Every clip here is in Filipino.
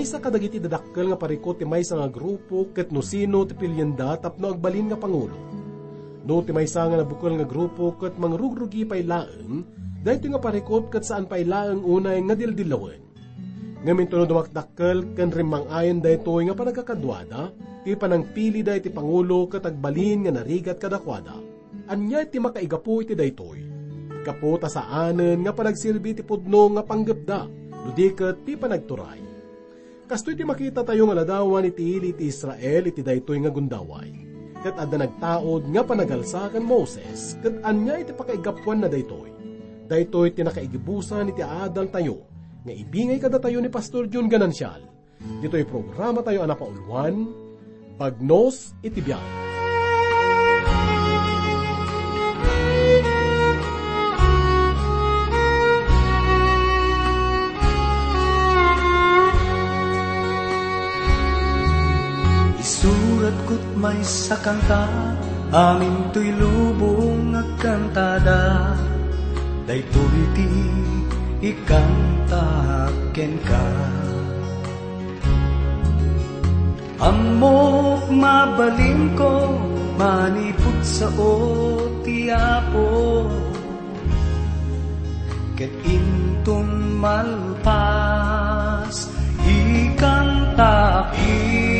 may sa kadagiti dadakkel nga parikot ti may nga grupo ket no sino ti pilyenda tapno agbalin nga pangulo. No ti may nga nabukol nga grupo ket mangrugrugi pay laeng, dahito nga parikot ket saan pay laeng unay nga dildilawen. Ngamin tunod dumakdakkel ken rimang ayon daytoy nga panagkakadwada, ti panangpili day ti pangulo ket agbalin nga narigat kadakwada. Anya ti makaigapu iti daytoy. Kaputa sa anen nga panagsilbi ti pudno nga panggepda, ludiket ti panagturay Kastoy ti makita tayo nga ladawan iti ili ti Israel iti daytoy nga gundaway. Kat adda nagtaod nga panagalsa kan Moses, kat anya iti pakaigapuan na daytoy. Daytoy ti nakaigibusan iti adal tayo, nga ibingay kada tayo ni Pastor Jun Ganansyal. Dito'y programa tayo ana pauluan, Bagnos Isurat may sakanta Amin to'y lubong agkantada Daytoy ti ikanta ken ka. Amok mabalin ko Manipot sa o ti apo. Ket intun malpas Ikanta tag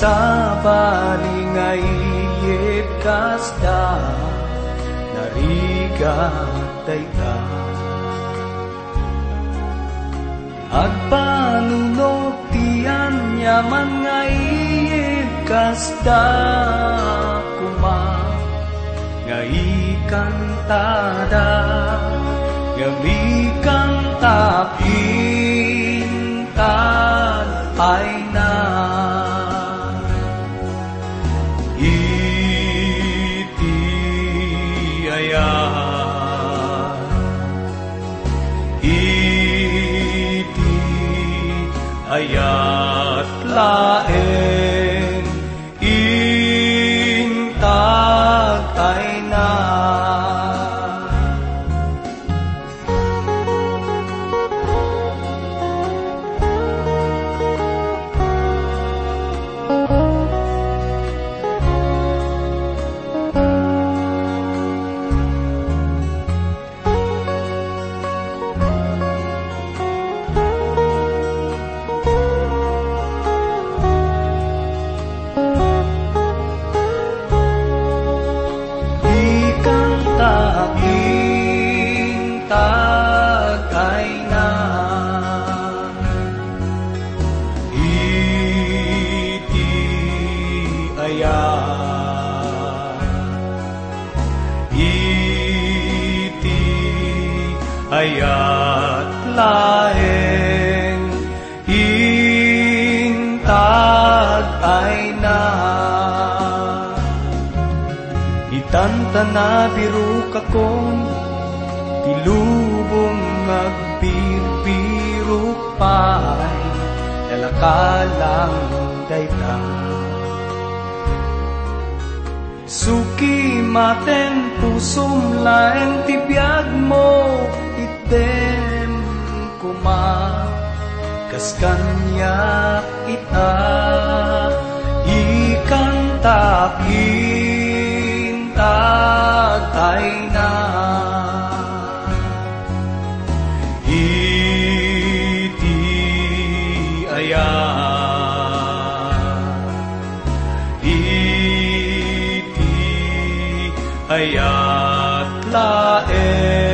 Isa balingay kasda Narigat dayta Agpanunok tiyan yaman ngay kasda kuma. Ngay kantada Ngay kantapin ay ayat laeng na biruk akong tilubong agbirbiruk pa'y dalakalang dayta. Suki maten pusum laeng tibiyag mo item kuma. Kas kanya ita ikan tapi tatay ayat laen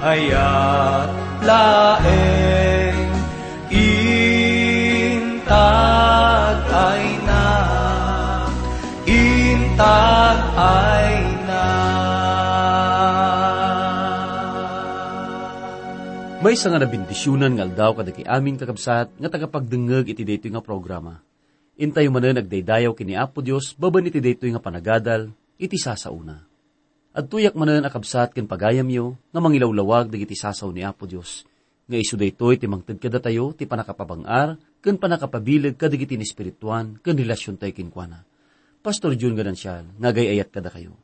ayat laeng intag ay na intag ay na May nga na bendisyonan nga aldaw kada kay amin kakabsat nga tagapagdengeg iti daytoy nga programa. Intay manen nagdaydayaw kini Apo Dios baban iti daytoy nga panagadal iti sasauna. At tuyak manen akabsat ken pagayam yo nga mangilawlawag dagiti sasaw ni Apo Dios. Nga isu daytoy ti mangted kada tayo ti panakapabangar ken panakapabileg kadagiti ni espirituan ken relasyon tayo kinkwana. Pastor June Ganansyal, nga gayayat kada kayo.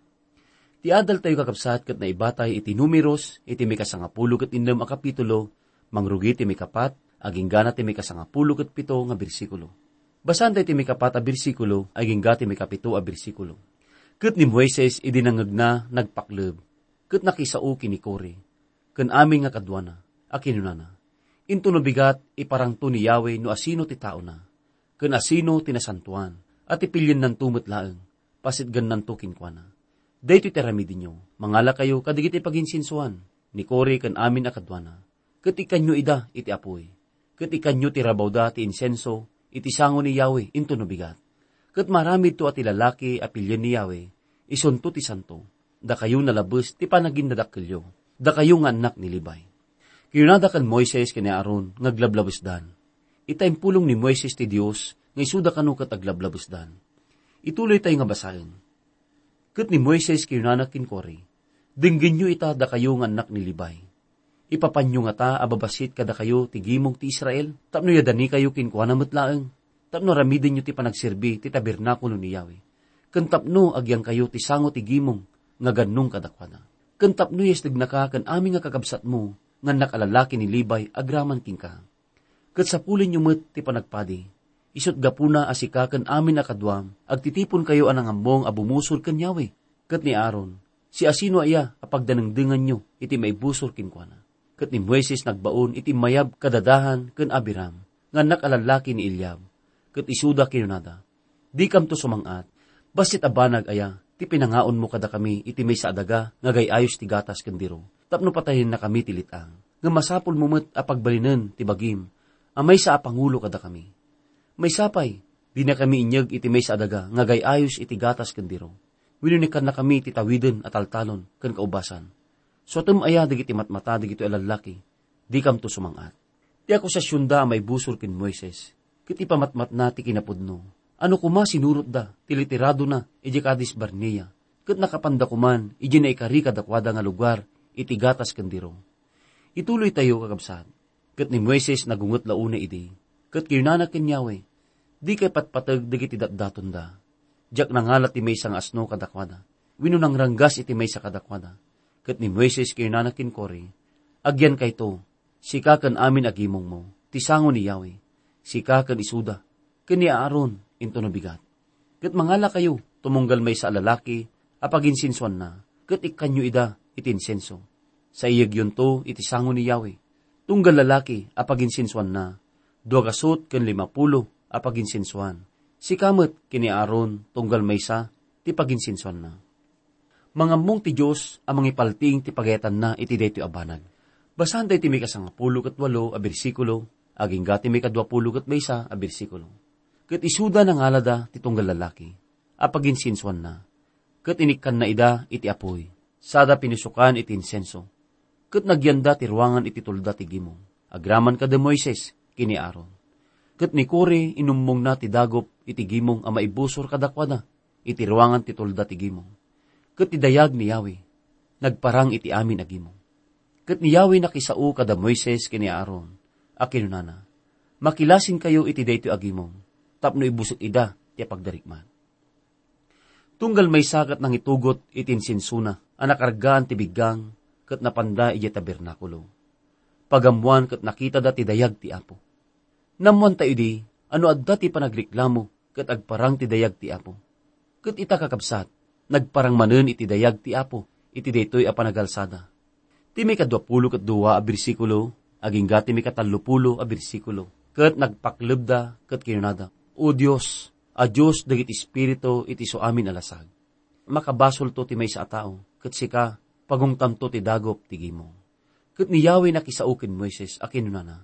Ti adal tayo kakabsat kat na ibatay iti numeros, iti may kasangapulo kat indam a kapitulo, mangrugi ti may kapat, aging gana ti may kasangapulo kat pito nga bersikulo. Basan tayo ti may kapat a bersikulo, aging gati may kapito a bersikulo. Kat ni Moises idinangag na nagpaklub, kat nakisao kini Kore, kan aming nga kadwana, a kinunana. Into no bigat, iparang to ni Yahweh no asino ti tao na, kan asino tinasantuan, at ipilyan ng tumot laeng, pasit gan ng tukin kwa na. Daytoy teramidi nyo, mangala kayo kadigiti paginsinsuan, ni Kore kan amin akadwana. Kat ikanyo ida iti apoy. Kat ikanyo ti rabawda ti insenso, iti sango ni Yahweh into no bigat. Kat marami to at ilalaki apilyan ni Yahweh, isunto ti santo, da kayo nalabos ti panagin nadakkelyo, da kayo nga anak ni Libay. Kiyunada kan Moises kani Aaron, ngaglablabusdan. Itayong pulong ni Moises ti Dios, nga isuda kanu kat aglablabusdan. Ituloy tayo nga basahin. Kat ni Moises kiyunanak kin Kore, dinggin nyo ita da kayo nga anak ni Libay. Ipapanyo nga ta ababasit kada kayo ti gimong ti Israel, tapno yadani kayo kinkuha na matlaeng, tapno ramidin nyo ti panagsirbi ti tabernakulo ni Yahweh. Kan tapno agyang kayo ti sango ti gimong, nga ganong kadakwana. Kan tapno yes nagnaka kan aming nga kakabsat mo, nga nakalalaki ni Libay agraman king ka. Kat sa nyo met ti panagpadi, isot gapuna asika kan amin akadwam, agtitipon kayo anang ambong abumusor kan Yahweh. Kat ni Aaron, si asino aya apagdanangdengan nyo, iti maibusor kinkwana. Kat ni Moises nagbaon iti mayab kadadahan kan Abiram, nga nakalalaki ni Ilyab. Kat isuda kinunada, di kam to sumangat, basit abanag aya, ti pinangaon mo kada kami iti may sa adaga, nga gayayos ti gatas kandiro. Tapno patayin na kami tilitang, nga masapol mo met apagbalinan ti bagim, amay sa apangulo kada kami. May sapay, di na kami inyag iti may sa adaga, nga gayayos iti gatas kandiro. Winunikan na kami ti tawiden at altalon, kan kaubasan. So tum aya digiti matmata digito alalaki, di kam to sumangat. Di ako sa syunda may busor kin Moises, kiti pamatmat na ti kinapudno. Ano kuma sinurot da, tilitirado na, iji kadis Barnea. Kat nakapanda kuman, iji na ikari kadakwada nga lugar, iti gatas kandiro. Ituloy tayo kakabsat. Kat ni Moises nagungot launa idi. Kat kirnanak kin Yahweh, di kay patpatag digiti datdaton da. Diyak nangalat ti may sang asno kadakwada. Wino nang ranggas iti may sa kadakwada. Kat ni Moises kirnanak kin Kori, agyan kay to, sika kan amin agimong mo, tisango ni Yahweh, sika kan isuda, kani Aaron, into no bigat. Kat mangala kayo, tumunggal may sa lalaki, apaginsinsuan na, kat ikanyo ida, itinsenso. Sa iyag yun to, itisango ni Yahweh. Tunggal lalaki, apaginsinsuan na, duagasot kan limapulo, apaginsinsuan. Si kamot, kini Aaron, tunggal may sa, ti paginsinsuan na. Mangamong ti Diyos, amang ipalting ti pagetan na iti deto abanag. Basan tayo ti may kasangapulo kat walo, a bersikulo, aging gati may kadwapulo kat may sa, a bersikulo. Kat isuda ng alada ti tunggal lalaki, apaginsinsuan na. Kat inikan na ida iti apoy, sada pinisukan iti insenso. Kat nagyanda ti ruangan iti tulda ti gimong. Agraman ka de Moises, kini Aaron. Kat ni Kore inummong na ti dagop iti gimong a maibusor kadakwada, iti ruangan ti tulda ti gimong. Kat idayag ni Yahweh, nagparang iti amin a gimong. Kat ni Yahweh nakisao kada Moises kini Aaron, akinunana, makilasin kayo iti dayto agimong, tapno ibusok ida ti pagdarikman. Tunggal may sakat ng itugot itin sinsuna, anak argaan ti biggang, kat napanda iya tabernakulo. pagamuan kat nakita da ti dayag ti Apo. Namuan tayo di, ano adda ti panagliklamo kat agparang ti dayag ti Apo. Kat ita kakabsat, nagparang manen iti dayag ti Apo, iti daytoy a panagalsada. Ti may kadwapulo kat duwa a bersikulo, aging gati may katalupulo a bersikulo. Kat nagpaklubda kat kinunada. O Diyos, a Diyos dagit Espiritu iti so amin alasag. Makabasol to ti may sa tao, kat sika, pagungtam to ti dagop ti gimo. Kat ni Yahweh nakisaukin Moises a kinunana.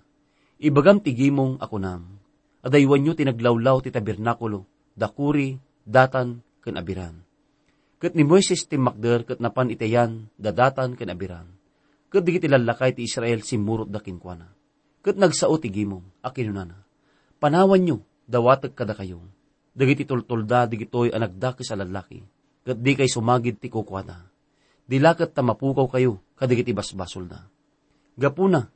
Ibagam ti gimong ako nam. Adaywan nyo tinaglawlaw ti tabernakulo, dakuri, datan, ken abiran. Kat ni Moises ti makder kat napan itayan, dadatan ken abiran. Kat digit ilalakay ti Israel simurot da kinkwana. Kat nagsao ti gimong, a kinunana. Panawan nyo, dawatag kada kayo. Dagiti tultulda, digitoy anagdaki sa lalaki. Kat di kay sumagid ti kukwada. Dilakat ta mapukaw kayo, kadigiti basbasol da. Gapuna,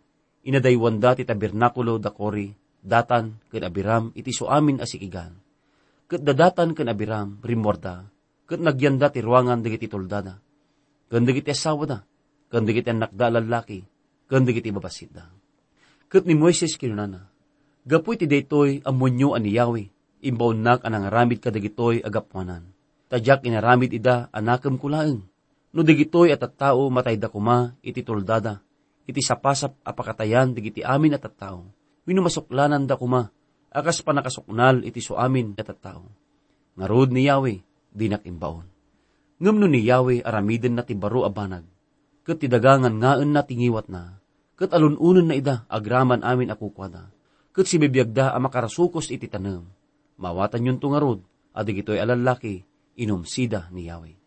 inadaywanda ti tabernakulo da kori, datan ken abiram iti suamin asikigan. Ket dadatan ken abiram rimorda, ket nagyanda ti ruangan dagiti tuldada. Ken dagiti asawa da, ken dagiti anak da lalaki, ken dagiti babasit da. Ket ni Moises kinunana, gapu iti daytoy amonyo ani Yahweh, imbawnak anang aramid kadagitoy agapwanan. Tadyak inaramid ida anakam kulaeng. No digitoy at at tao matay da kuma iti tuldada, iti sapasap apakatayan digiti amin at at tao. Winumasuklanan da kuma, akas pa nakasuknal iti so amin at at tao. Ngarod ni Yahweh, dinak imbaon. Ngam no ni Yahweh aramiden na ti baro abanag, kat ti dagangan ngaen na tingiwat na, kat alununan na ida agraman amin akukwada, kat si bibiyagda a makarasukos iti tanem, mawatan yun tungarod, adig ito'y alalaki, inumsida ni Yahweh.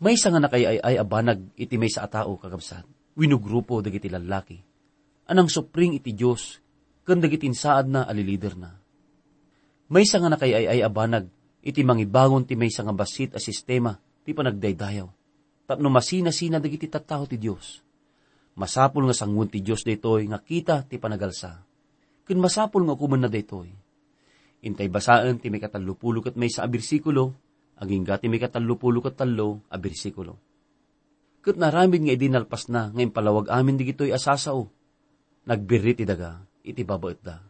May nga nakayay ay abanag iti may sa atao kakabsat, winugrupo dagiti lalaki. Anang supring iti Diyos, kan dagiti insaad na alilider na. May nga nakayay ay abanag iti mangibangon ti may nga basit a sistema ti panagdaydayaw. Tapno masina-sina dagiti tattao ti Diyos. Masapul nga sangun ti Diyos daytoy nga kita ti panagalsa. Ken masapul nga kuman na daytoy. Intay basaan ti may katalupulo kat may sa abirsikulo, aging gati may katalupulo kat talo a bersikulo. Kat naramid nga idinalpas na ngayon palawag amin di gito'y asasao. Nagbirri ti daga, iti babaet da.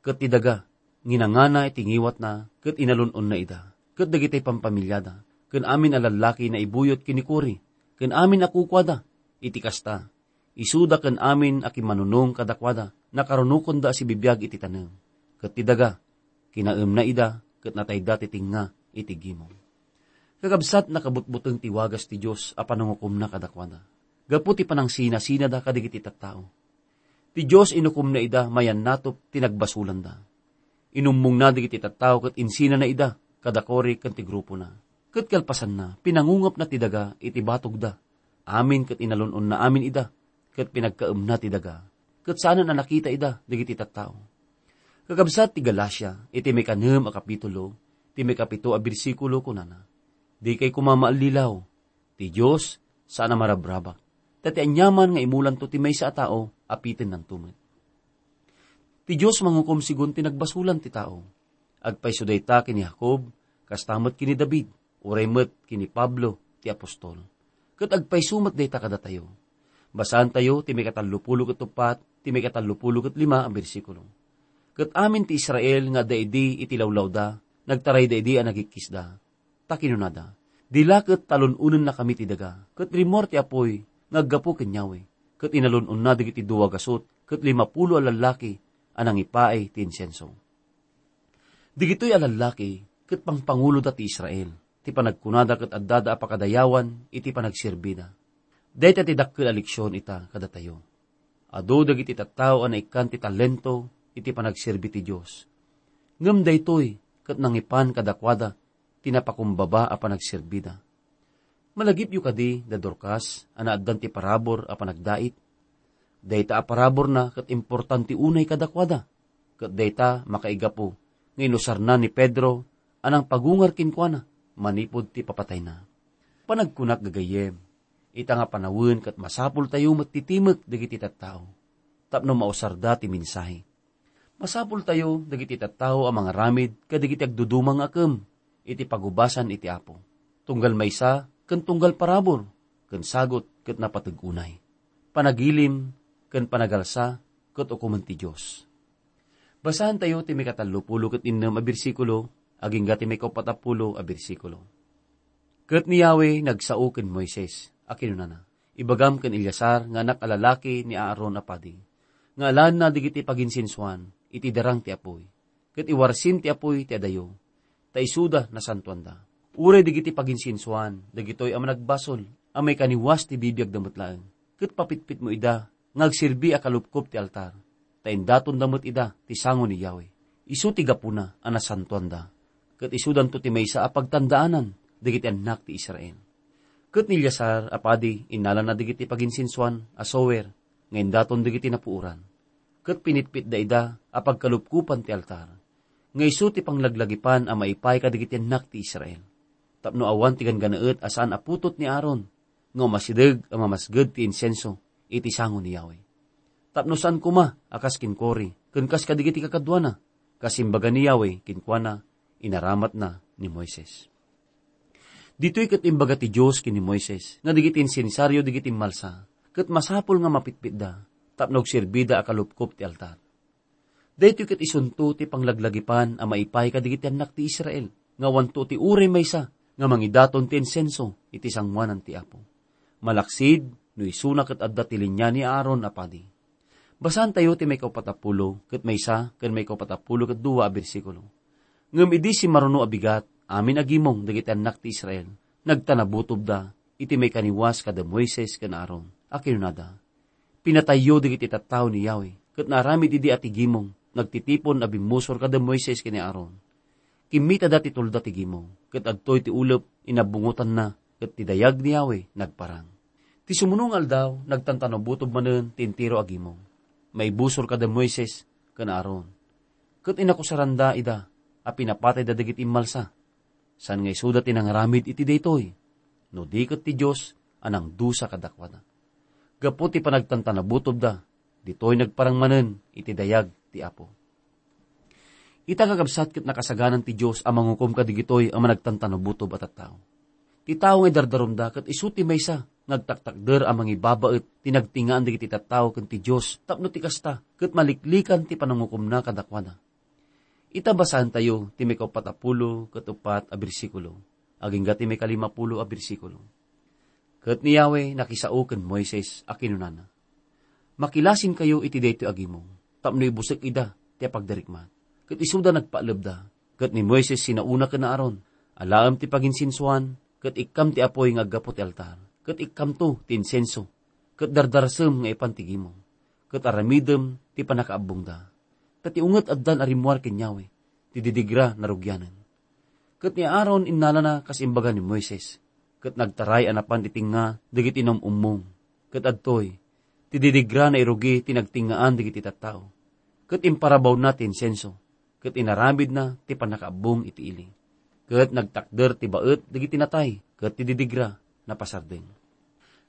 Kat ti daga, nginangana iti ngiwat na, kat inalunon na ida. Kat dagitay pampamilyada, kan amin alalaki na ibuyot kinikuri, kan amin akukwada, iti kasta. Isuda kan amin aki manunong kadakwada, nakarunukon da si bibiyag iti taneng. Kat ti daga, kinaem na ida, kat natayda ti tinga, iti gimong. Kakabsat nakabutbuteng tiwagas ti Diyos a panangukom na kadakwada. Gapu ti panang sina-sina da kadigit itattao. Ti Diyos inukom na ida mayan natop tinagbasulan da. Inumong na digit itattao kat insina na ida kadakori kan ti grupo na. Kat kalpasan na, pinangungap na ti daga iti batog da. Amin kat inalunon na amin ida, kat pinagkaem na ti daga. Kat sana na nakita ida digit itattao. Kakabsat ti Galasya, iti may kanhem a kapitulo, ti may kapito a bersikulo kunana di kay kumamaalilaw. Ti Diyos, sana marabrabak. Tati anyaman nga imulan to ti may sa tao, apitin ng tumit. Ti Diyos mangukom sigun ti nagbasulan ti tao. Agpay suday ta kini Jacob, kastamot kini David, uraymet kini Pablo, ti apostol. Kat agpay sumat day ta kada tayo. Basahan tayo, ti may katalupulo kat tupat, ti may katalupulo kat lima ang bersikulo. Kat amin ti Israel nga daidi itilawlaw da, nagtaray daidi ang nagikisda takinunada. Dilakot talununan na kami ti daga, kat rimor ti apoy, ngaggapo kenyawe, kat inalunon na digiti duwa gasot, kat limapulo alalaki, anang ipaay ti insenso. Digito'y alalaki, kat pangpangulo da ti Israel, ti panagkunada kat addada apakadayawan, iti panagsirbida. Dahit ti dakkel aliksyon ita kada tayo. Ado dagiti tattao ana ikan ti talento, iti panagsirbi ti Diyos. Ngam daytoy, kat nangipan kadakwada, tinapakumbaba a panagsirbida. Malagip yu kadi da dorkas, ana addan ti parabor a panagdait. Dayta a parabor na kat importanti unay kadakwada. Kat dayta makaigapo, na ni Pedro, anang pagungar kinkwana, manipod ti papatay na. Panagkunak gagayem, ita nga panawin kat masapul tayo matitimek dagiti tattao. Tapno mausar da ti minsahe. Masapul tayo dagiti tattao ang mga ramid kadigiti agdudumang akam iti pagubasan iti apo. Tunggal maysa, ken tunggal parabor, ken sagot ket napatag unay. Panagilim, ken panagalsa, ket ukuman ti Dios. Basahan tayo ti may katalupulo ket innem a bersikulo, aging gati may kapatapulo a bersikulo. Ket ni Yahweh nagsao ken Moises, akinunana. Ibagam ken Ilyasar nga anak alalaki ni Aaron apadi. Nga alan na digiti paginsinsuan, iti darang ti apoy. Ket iwarsin ti apoy ti adayo. Ta isuda na santuanda. Ure digiti paginsinsuan, dagitoy ang nagbasol, ang may kaniwas ti bibiyag damutlaan. Ket papitpit mo ida, ngagsilbi a kalupkop ti altar. Ta indaton damot ida, ti sango ni Yahweh. Isu ti gapuna, ana Ket isudan to ti maysa a pagtandaanan, digiti anak ti Israel. Ket ni Lyasar apadi inala na digiti paginsinsuan asower ngayon daton digiti napuuran. Ket pinitpit da ida apag kalupkupan ti altar. Ngay ti panglaglagipan a maipay ka digiti anak ti Israel. Tapno awan ti ganaet asaan aputot ni Aaron nga masideg a mamasged ti insenso iti sango ni Yahweh. Tapno saan kuma akas kinkori ken kas kadigiti kakadwana kasimbaga ni Yahweh kinkwana inaramat na ni Moises. Dito'y kat imbaga ti Diyos kini Moises, nga digitin sinisaryo digitin malsa, kat masapol nga mapitpit da, tapnog sirbida akalupkop ti altar. Dito'y kat isunto ti panglaglagipan a maipay kadigiti anak ti Israel, nga wanto ti ure maysa, nga mangidaton ti insenso, iti sangwanan ti Apo. Malaksid, no isuna kat adda ti linya ni Aaron apadi. Basan tayo ti may kaupatapulo, kat maysa, kat may kaupatapulo kat duwa a bersikulo. Ngam idi si maruno abigat, amin agimong dagiti anak ti Israel. Nagtanabutob da, iti may kaniwas kada Moises kan Aaron. Akinunada. Pinatayo dagiti tattao ni Yahweh. Kat naramid idi ati gimong, nagtitipon na bimusor kada Moises kani Aaron. Kimita dati tulda ti gimong, kat adtoy ti ulop, inabungutan na, kat ti dayag ni Yahweh, nagparang. Ti sumunong aldaw, nagtantanabutob manen, tintiro agimong. May busor kada Moises, kan Aaron. Kat inakusaranda ida, a pinapatay da dagiti imalsa, San ngay sudat inangaramid iti daytoy. No di kat ti Diyos, anang dusa kadakwada. Gapot ti panagtantanabutob da, ditoy nagparang manen, iti dayag ti Apo. Ita kagabsat kat nakasaganan ti Diyos ang mangukom kadigitoy ang managtantanabutob at at tao. Ti tao ngay dardarom da, kat isuti may sa, nagtaktakder ang mga ibabaet, tinagtingaan digiti tattao ken ti Diyos, tapno ti kasta, kat maliklikan ti panangukom na kadakwada. Itabasan tayo, ti may kapatapulo, katupat a bersikulo. Aging gati may kalimapulo a bersikulo. Kat ni Yahweh nakisao ken Moises a kinunana. Makilasin kayo iti dayto agimong. Tapno ibusek ida, ti pagdarikmat. Kat isuda nagpaalabda. Kat ni Moises sinauna ka na aron. Alaam ti paginsinsuan, kat ikam ti apoy nga agapot altar. Kat ikam to ti insenso. Kat dardarasem nga ipantigimo. Kat aramidem ti panakaabong da Tati unget addan arimuar kenyawe, ti didigra narugyanan. Kat ni Aaron inala na kasimbaga ni Moises, kat nagtaray anapan titinga, digit inom umong, kat adtoy, ti didigra na irugi tinagtingaan digit itatao, kat imparabaw natin senso, kat inaramid na ti panakaabong iti ili. Kat nagtakder ti baet digit tinatay, kat ti didigra na pasardeng.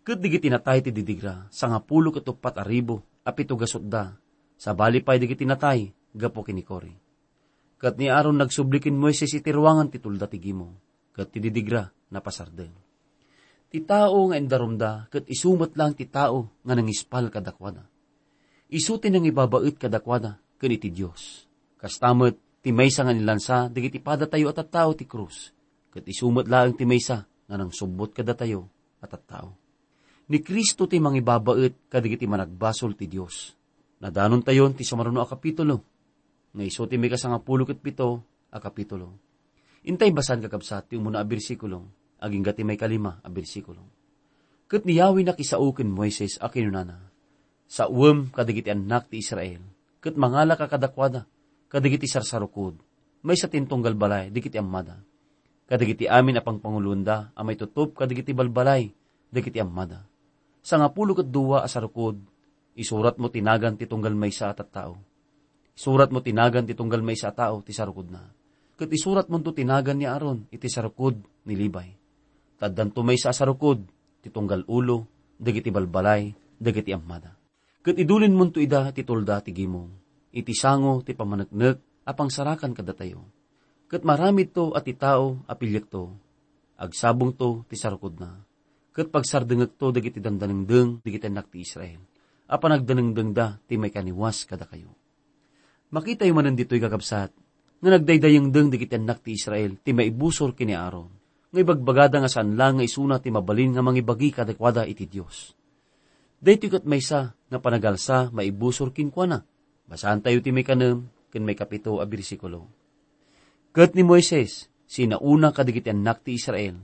Kat digit tinatay ti didigra, sa nga pulo katupat aribo, apito gasot da, sa bali pa'y di tinatay, gapo kinikori. Kat ni Aaron nagsublikin Moises iti ruangan ti tulda ti gimo, kat ti didigra na pasarden. Ti tao nga endarumda, kat isumat lang ti tao nga nangispal kadakwada. Isuti nang ibabait kadakwada, kan iti Diyos. Kastamet, ti maysa nga nilansa, digiti pada tayo at tao ti krus. Kat isumat lang ti maysa nga nang subot kada tayo at tao. Ni Kristo ti mangibabait kadigiti managbasol ti Diyos Nadanon tayon ti sumaruno a kapitulo. Nga iso ti may kasanga pulo ket pito a kapitulo. Intay basan kakabsat ti umuna a bersikulo, aging gati may kalima a bersikulo. Kat niyawi na kisaukin Moises a kinunana. Sa uwem kadigiti anak ti Israel, kat mangala ka kadakwada, kadigiti sarsarukod, may sa tintong galbalay, digiti amada. Kadigiti amin apang pangulunda, amay tutup kadigiti balbalay, digiti amada. Sa nga pulo kat duwa a sarukod, Isurat mo tinagan ti tunggal may sa at tao. Isurat mo tinagan ti tunggal may sa tao ti sarukod na. Kat isurat mo to tinagan ni Aaron iti sarukod ni Libay. Taddan to may sa sarukod ti tunggal ulo, dagiti balbalay, dagiti amada. Kat idulin mo to ida ti tulda ti gimong. Iti sango ti pamanagnek apang sarakan kada tayo. Kat marami to at ti tao apilyak to. Agsabong to ti sarukod na. Kat pagsardengek to dagiti dandanengdeng dagiti anak ti Israel apan nagdanengdengda ti may kaniwas kada kayo. Makita yung manan dito'y kakabsat, nga nagdaydayang deng di anak ti Israel, ti maibusor kini Aaron. Nga ibagbagada nga saan lang nga isuna ti mabalin nga mangibagi kadakwada iti Diyos. Daytoy kat may sa, nga panagalsa, maibusor kinkwana. Basahan tayo ti may kanem, kin may kapito a bersikulo. Kat ni Moises, sinauna kadigiti anak ti Israel,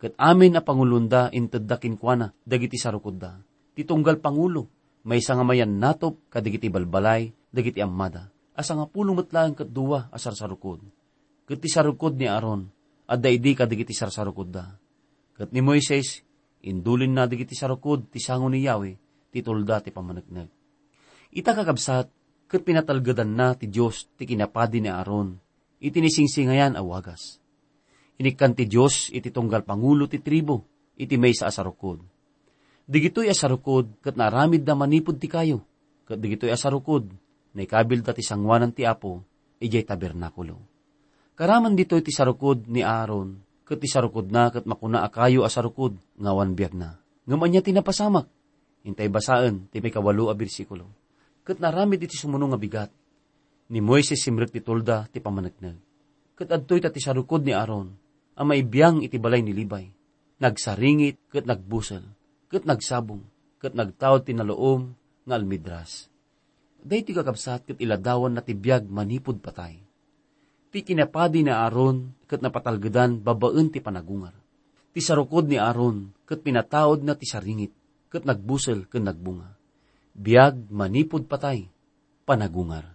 kat amin a pangulunda intedda kinkwana, dagiti sarukudda. Titunggal pangulo, may nga mayan natop kadigiti balbalay, dagiti amada asa nga pulong matlaan kat duwa asar sarukod. Kat sarukod ni Aaron, at daidi ka digiti sarsarukod da. Kat ni Moises, indulin na digiti sarukod ti sango ni Yahweh, ti tulda ti pamanagnag. Ita kakabsat, kat pinatalgadan na ti Diyos ti kinapadi ni Aaron, itinisingsingayan awagas. Inikan ti Diyos iti tunggal pangulo ti tribo, iti may sa asarukod. Digito'y asarukod, kat naramid na manipod ti kayo, kat digito'y asarukod, na ikabil ti sangwanan ti Apo, ijay tabernakulo. Karaman dito iti sarukod ni Aaron, kat ti sarukod na kat makuna akayo a sarukod, ngawan biag na. Ngaman niya tinapasamak, hintay basaan, ti may kawalo a bersikulo. Kat naramid iti sumunong nga bigat, ni Moises simrek ti tolda ti pamanagnag. Kat adtoy ti sarukod ni Aaron, ang maibiyang iti balay ni Libay. Nagsaringit, kat nagbusel, kat nagsabong, kat nagtawad ti naloom, nga almidras Day ti kakabsat kat iladawan na tibiyag manipod patay. Ti kinapadi na Aaron kat napatalgadan babaen ti panagungar. Ti sarukod ni Aaron kat pinataod na ti saringit kat nagbusel kat nagbunga. Biyag manipod patay, panagungar.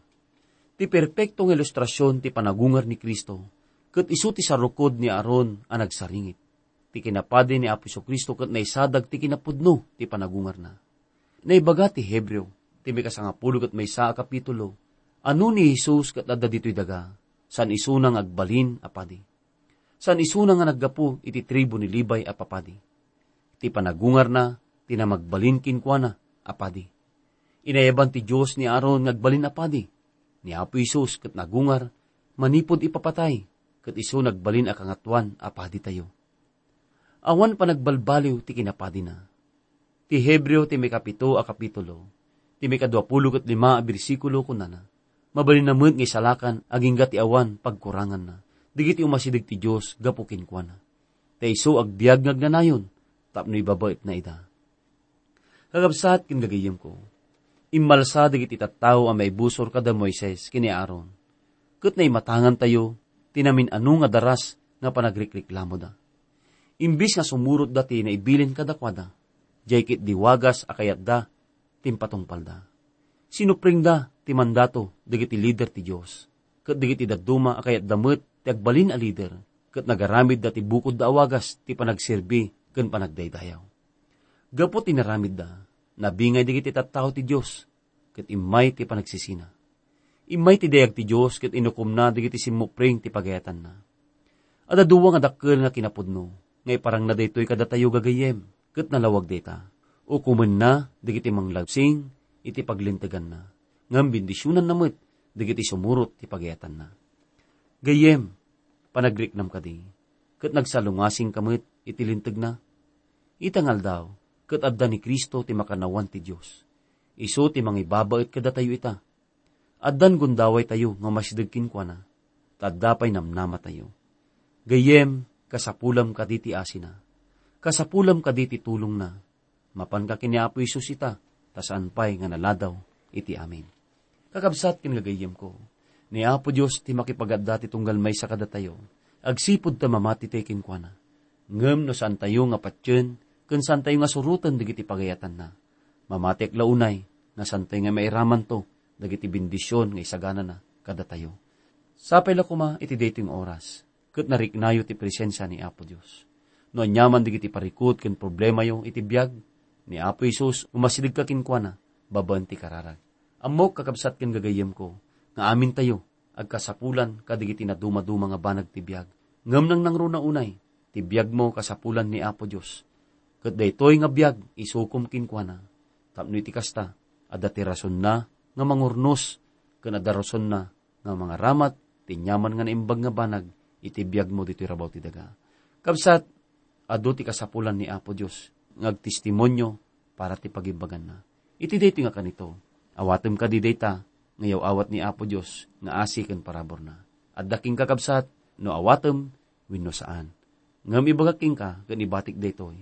Ti perpektong ilustrasyon ti panagungar ni Kristo kat isu ti sarukod ni Aaron ang nagsaringit. Ti kinapadi ni Apiso Kristo kat naisadag ti kinapudno ti panagungar na. Naibaga ti Hebreo ti may kasangapulog at may sa kapitulo, ano ni Jesus kat adda dito'y daga, san isunang agbalin apadi. San isunang nga naggapu iti tribo ni Libay apapadi. Ti panagungar na, tinamagbalin kinkwana apadi. Inayaban ti Diyos ni Aaron ngagbalin apadi. Ni Apo Isus kat nagungar, manipod ipapatay, kat iso nagbalin akangatuan apadi tayo. Awan pa nagbalbaliw ti kinapadi na. Ti Hebreo ti may kapito a kapitulo, ti may kadwapulo kat lima a bersikulo kunana. Mabalin naman nga salakan aging gati awan pagkurangan na. Digiti umasidig ti Diyos gapukin kwa na. Ta iso agbiag nagnanayon, tapno ibabait na ida. Kagabsat kin gagayim ko. Imalsa digiti tattao ang may busor kada Moises kini Aaron. Kat na matangan tayo, tinamin anu nga daras nga panagrekreklamo da. Imbis nga sumurot dati na ibilin kadakwada, jay kit diwagas akayat da, timpatong palda. Sinupring da, ti mandato, digiti leader ti Diyos. Kat digiti daduma, akayat damit, ti agbalin a leader. Kat nagaramid da ti bukod da awagas, ti panagserbi, kan panagdaydayaw. Gapot tinaramid da, nabingay digiti tattao ti Diyos, kat imay ti panagsisina. Imay ti dayag ti Diyos, kat inukom na digiti simupring ti pagayatan na. Ada duwa nga dakkel nga kinapudno, ngay parang na daytoy kadatayo gagayem, kat nalawag data o kuman na, digiti manglabsing, iti paglintagan na. Ngam bindisyonan namit, digiti sumurot, ti pagayatan na. Gayem, panagriknam kadi, kat nagsalungasing kamit, iti lintag na. Itangal daw, kat adda ni Kristo ti makanawan ti Diyos. Iso ti mangibabait kada tayo ita. Addan gundaway tayo, nga masidagkin kwa na. Tadapay namnama tayo. Gayem, kasapulam kaditi asina. Kasapulam kaditi tulong na mapan ka kini Apo Isus ita, tasaan pa'y nga naladaw, iti amin. Kakabsat kinagayim ko, ni Apo Diyos ti makipagadda ti tunggal may sa kadatayo, agsipod ta mamati tayo kinkwana. Ngem no saan tayo nga patyen, kun saan tayo nga surutan digiti pagayatan na. Mamatik launay, nga saan tayo nga mairaman to, dagiti bindisyon nga isagana na kada tayo. Sapay la kuma iti dating oras, kat nariknayo ti presensya ni Apo Diyos. No anyaman digiti parikot ken problema yung itibiyag, Ni Apo Isus, umasilig ka kinkwana, babanti kararag. Amok kakabsat kin gagayem ko, nga amin tayo, agkasapulan kadigiti na dumaduma nga banag tibiyag. Ngam nang nang runa unay, tibiyag mo kasapulan ni Apo Diyos. Kat daytoy nga biyag, isukom kinkwana. Tapno iti kasta, adati rason na, nga mangurnos, kanada rason na, nga mga ramat, tinyaman nga naimbag nga banag, itibiyag mo dito'y rabaw ti daga. Kabsat, ado ti kasapulan ni Apo Diyos, ngagtestimonyo para ti pagibagan na. iti dayto nga kanito. Awatem ka di dayta, ngayaw awat ni Apo Diyos, nga asi ken parabor na. At daking kakabsat, no awatem, wenno saan. Ngam ibagaking ka, ken ibatik daytoy.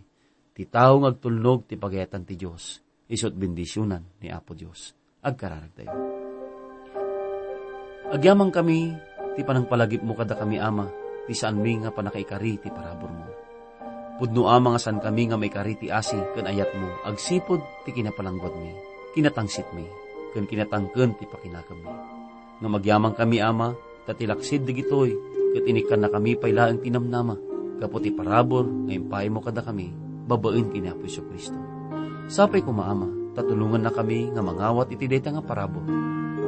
Ti tao ngagtulnog ti pagayatan ti Diyos, isot bendisyonan ni Apo Diyos. Agkararag tayo. Agyamang kami, ti panangpalagip mo kada kami ama, ti saan mi nga panakaikari ti parabor mo. Pudno ama nga san kami nga may kari ti asi, ken ayat mo, agsipod ti kinapalangguad mi, kinatangsit mi, ken kinatangken ti pakinakam mi. Nga magyamang kami ama, tatilaksid digitoy, ket inikan na kami pailaang tinamnama, kaputi parabor, nga impay mo kada kami, babaen kini Apo Iso Kristo. Sapay kumaama, tatulungan na kami nga mangawat iti dayta nga parabor.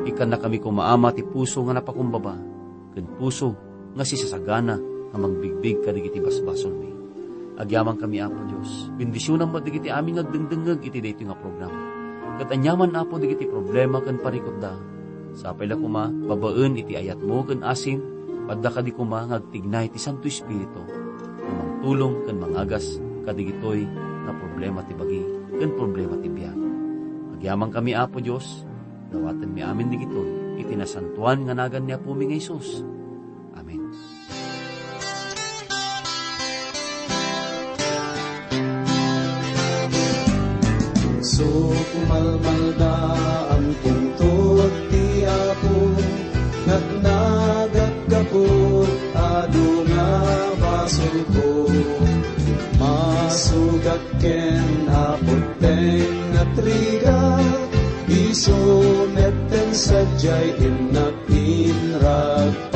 Ikan na kami kumaama ti puso nga napakumbaba, ken puso nga sisasagana nga magbigbig kadigiti basbason mi. Agyamang kami Apo Dios. Bendisyonan mo digiti aming agdengdengeg iti dayto nga programa. Ket anyaman Apo digiti problema ken parikot da. Sapay kuma babaen iti ayat mo ken asin padda kadi kuma ngagtignay ti Santo Espiritu. Amang tulong ken mangagas kadigitoy nga problema ti bagi ken problema ti biyak. Agyamang kami Apo Dios, dawatan mi amin digitoy iti nasantuan nga nagan ni Apo mi nga Isus. Amen. So kumalmalda ang tungtod ti Apo Nagnagak kapot adu nga basol ko Masugat ken apot teng at riga Iso sadya'y inapinrag